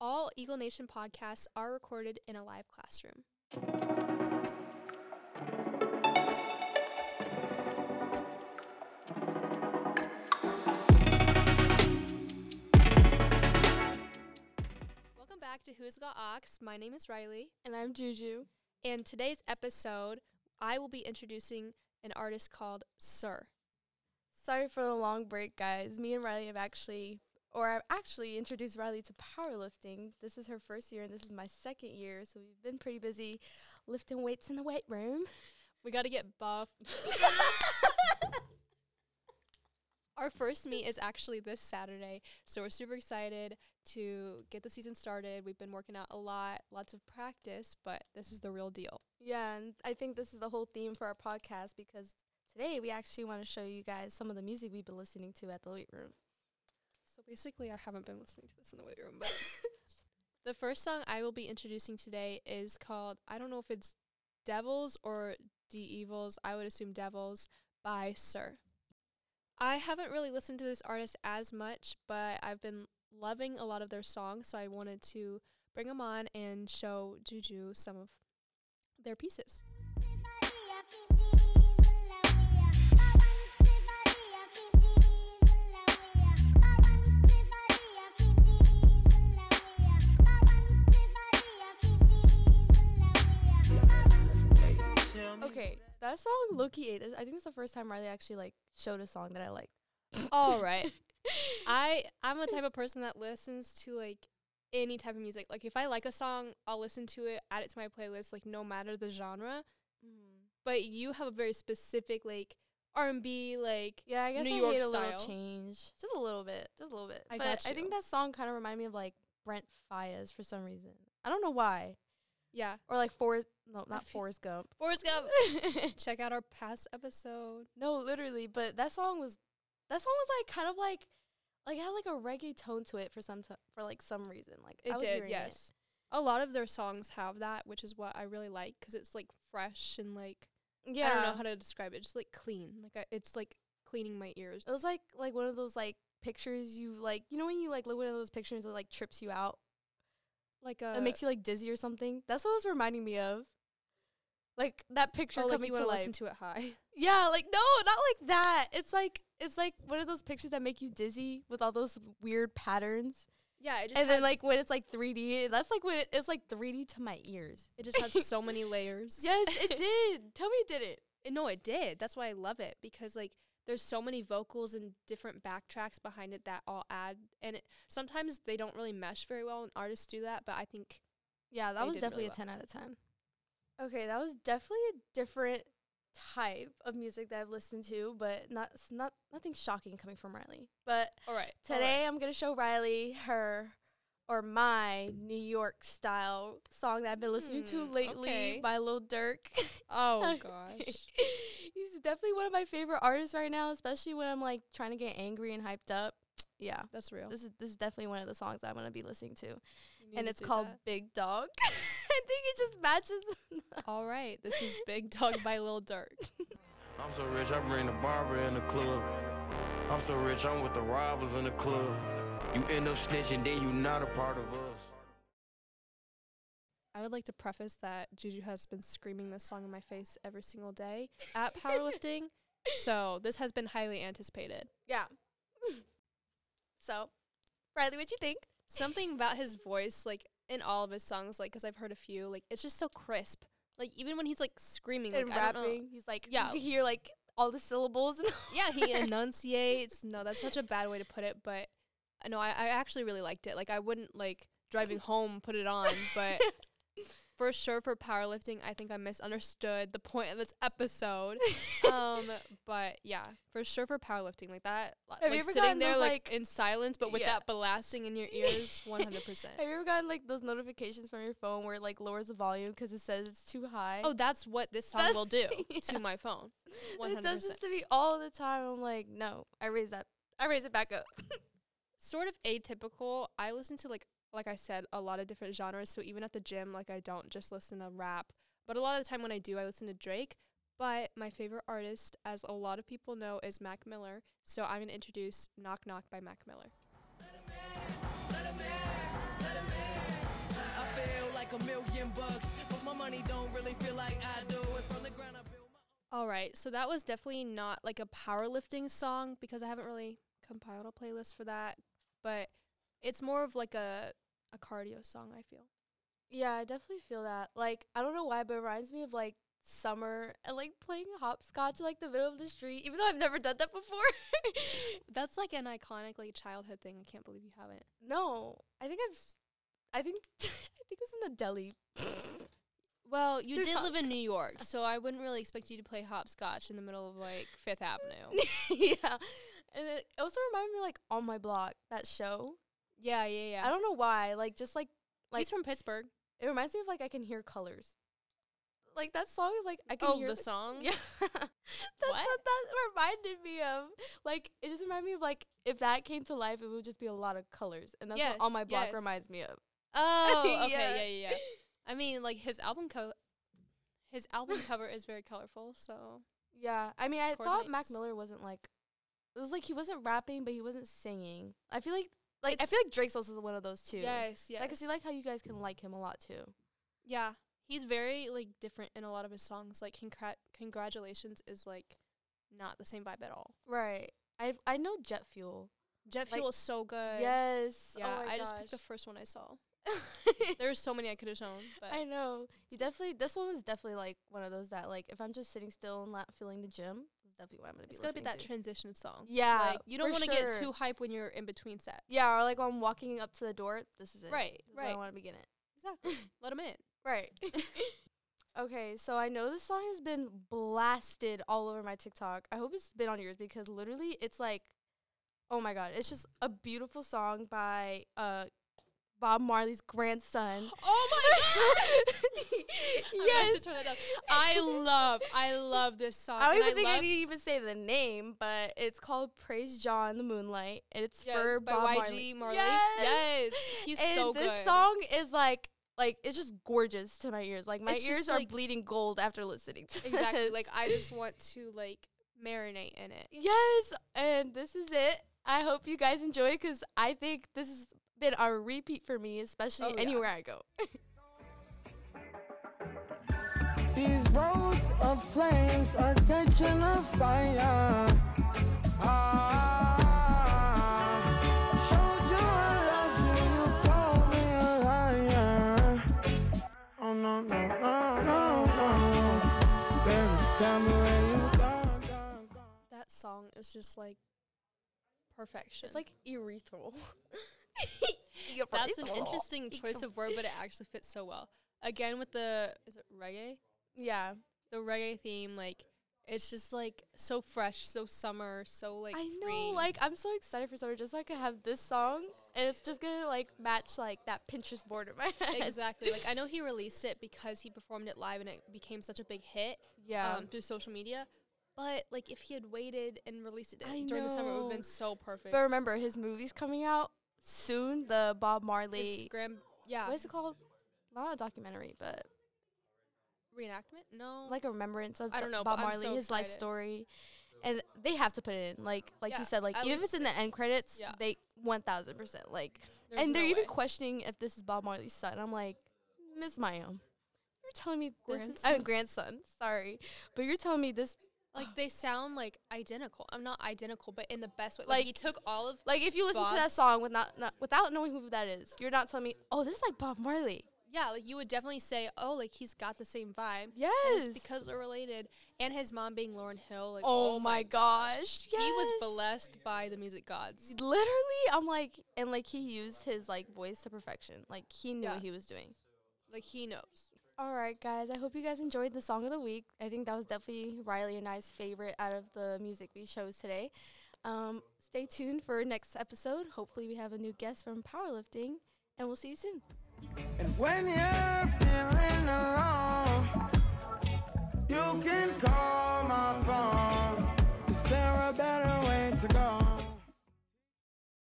All Eagle Nation podcasts are recorded in a live classroom. Welcome back to Who's Got Aux. My name is Riley, And I'm Juju. and today's episode, I will be introducing an artist called Sir. Sorry for the long break, guys. Me and Riley have actually, or I've actually introduced Riley to powerlifting. This is her first year, and this is my second year, so we've been pretty busy lifting weights in the weight room. We got to get buff. Our first meet is actually this Saturday, so we're super excited to get the season started. We've been working out a lot, lots of practice, but this is the real deal. Yeah, and I think this is the whole theme for our podcast because today we actually want to show you guys some of the music we've been listening to at the weight room. Basically, I haven't been listening to this in the weight room, but the first song I will be introducing today is called I don't know if it's Devils or D Evils. I would assume Devils by Sir. I haven't really listened to this artist as much, but I've been loving a lot of their songs, so I wanted to bring them on and show Juju some of their pieces. That song Loki ate. I think it's the first time Riley actually like showed a song that I like. All right. I I'm a type of person that listens to like any type of music. Like if I like a song, I'll listen to it, add it to my playlist, like no matter the genre. Mm-hmm. But you have a very specific like R and B, like Yeah, I guess New I York hate a little change, just a little bit, just a little bit. I but I think that song kind of reminded me of like Brent Faiyaz for some reason. I don't know why, yeah. or like Forrest. No, not Forrest Gump. Forrest Gump. Check out our past episode. no, literally. But that song was, that song was like kind of like, like it had like a reggae tone to it for some t- for like some reason. Like I It was did, yes. A lot of their songs have that, which is what I really like because it's like fresh and like Yeah, I don't know how to describe it. Just like clean, like I, it's like cleaning my ears. It was like like one of those like pictures you like. You know when you like look at one of those pictures that like trips you out. Like a it makes uh you like dizzy or something. That's what it was reminding me of. Like that picture oh, like coming to life. listen to it high. Yeah, like no, not like that. It's like it's like one of those pictures that make you dizzy with all those weird patterns. Yeah, it just And then like when it's like 3D, that's like when it, it's like 3D to my ears. It just has so many layers. Yes, it did. Tell me it didn't. No, it did. That's why I love it because like there's so many vocals and different backtracks behind it that all add and it sometimes they don't really mesh very well and artists do that, but I think Yeah, that was definitely really a 10 out of 10. Okay, that was definitely a different type of music that I've listened to, but not not nothing shocking coming from Riley. But all right. Today I'm gonna show Riley her or my New York style song that I've been listening to Hmm, lately okay. by Lil Durk. Oh gosh. He's definitely one of my favorite artists right now, especially when I'm like trying to get angry and hyped up. Yeah. That's real. This is this is definitely one of the songs that I'm gonna be listening to. You need And it's called that. Big Dog. I think it just matches All right. This is Big Dog by Lil Durk. I'm so rich, I bring the barber in the club. I'm so rich, I'm with the robbers in the club. You end up snitching, then you're not a part of us. I would like to preface that Juju has been screaming this song in my face every single day at powerlifting. so this has been highly anticipated. Yeah. so, Riley, what do you think? Something about his voice, like in all of his songs, like because I've heard a few, like it's just so crisp. Like even when he's like screaming, like and I don't know. rapping. He's like, Yeah. you can hear like all the syllables. And Yeah, he enunciates. No, that's such a bad way to put it, but no, I, I actually really liked it. Like I wouldn't like driving home put it on, but for sure for powerlifting, I think I misunderstood the point of this episode. um, but yeah, for sure for powerlifting, like that, Have you like ever sitting there like, like- in silence, but with Yeah. that blasting in your ears, one hundred percent. Have you ever gotten like those notifications from your phone where it like lowers the volume because it says it's too high? Oh, that's what this song That's- will do yeah. to my phone. One it hundred does this to me all the time. I'm like, no, I raise that. I raise it back up. Sort of atypical. I listen to like like I said, a lot of different genres. So even at the gym, like I don't just listen to rap. But a lot of the time when I do, I listen to Drake. But my favorite artist, as a lot of people know, is Mac Miller. So I'm gonna introduce Knock Knock by Mac Miller. a million bucks. But my money don't really feel like I do. And from the ground I build my All right, so that was definitely not like a powerlifting song because I haven't really compiled a playlist for that, but it's more of like a a cardio song. I feel. Yeah, I definitely feel that. Like, I don't know why, but it reminds me of like summer and like playing hopscotch in like the middle of the street, even though I've never done that before. That's like an iconic like childhood thing. I can't believe you haven't. no, I think I've, I think, I think it was in the deli. Well, you There's did live in. New York, so I wouldn't really expect you to play hopscotch in the middle of like Fifth Avenue. yeah, and it also reminded me like on my block that show. Yeah, yeah, yeah. I don't know why, like just like like He's from Pittsburgh. it reminds me of like I can hear colors. Like that song is like I can Oh, hear the song. Yeah. That's what? that reminded me of. Like it just reminded me of like if that came to life it would just be a lot of colors. And that's what on Yes, my block yes. reminds me of. Oh, okay, Yeah. yeah, yeah, yeah. I mean, like his album cover, his album cover is very colorful. So Yeah. I mean I thought Mac Miller wasn't like it was like he wasn't rapping but he wasn't singing. I feel like like I feel like Drake's also one of those too. yes, So yes. I can see like how you guys can like him a lot too. yeah, he's very like different in a lot of his songs. Like congrat congratulations is like not the same vibe at all. Right. I I know Jet Fuel. Jet Like, Fuel is so good. Yes. Oh yeah, oh I just picked the first one I saw. there There's so many I could have shown, but I know. You definitely this one was definitely like one of those that like if I'm just sitting still and not feeling the gym, definitely what I'm gonna be it's gotta be that to. transition song. Yeah, like you don't want to sure. get too hype when you're in between sets. Yeah, or like when I'm walking up to the door, this is it. Right, This is where I want to begin it. exactly. Let them in. Right. okay, so I know this song has been blasted all over my TikTok. I hope it's been on yours because literally it's like oh my god, it's just a beautiful song by uh Bob Marley's grandson. Oh my god! yes. I love, I love this song. I don't even think I need to even say the name, but it's called Praise Jah in the Moonlight, and it's yes, for by Bob YG Marley. Yes, Yes, he's and so good. this song is like, like it's just gorgeous to my ears. Like my It's ears are like- bleeding gold after listening to it. exactly. this. Like I just want to like marinate in it. yes, and this is it. I hope you guys enjoy because I think this has been a repeat for me, especially Oh, yeah. anywhere I go. These roads of flames are catching a fire. Ah. Oh. That song is just like perfection. It's like urethral. that's an interesting choice of word, but it actually fits so well. Again with the is it reggae? Yeah, The reggae theme, like it's just like so fresh, so summer, so like I know. Like I'm so excited for summer, just like I have this song, and it's just gonna like match like that Pinterest board in my head. exactly. Like I know he released it because he performed it live and it became such a big hit Yeah. um, through social media. But like if he had waited and released it I during the summer, it would have been so perfect. but remember, his movie's coming out soon. The Bob Marley. gram- yeah, What is it called? Not a documentary, but reenactment? No, like a remembrance of I don't know, Bob Marley, so his life story. And they have to put it in, like like Yeah, you said, like even if it's in the end credits, yeah. they one thousand percent like. There's and they're no even way. questioning if this is Bob Marley's son. I'm like, Miss Mayum, you're telling me this is Grandson. I mean, grandson. Sorry, but you're telling me this like they sound like identical. I'm not identical, but in the best way. Like, Like- he took all of Like if you listen to that song without not, without knowing who that is, you're not telling me, oh, this is like Bob Marley. yeah, like you would definitely say, oh, like he's got the same vibe. Yes, because they're related, and his mom being Lauryn Hill. Like, oh, oh my gosh, Yes, he was blessed by the music gods. Literally, I'm like, and like he used his like voice to perfection. Like he knew Yeah. what he was doing. Like he knows. All right, guys. I hope you guys enjoyed the song of the week. I think that was definitely Riley and I's favorite out of the music we chose today. Um, stay tuned for next episode. Hopefully, we have a new guest from powerlifting, and we'll see you soon. And when you're feeling alone, you can call my phone. Is there a better way to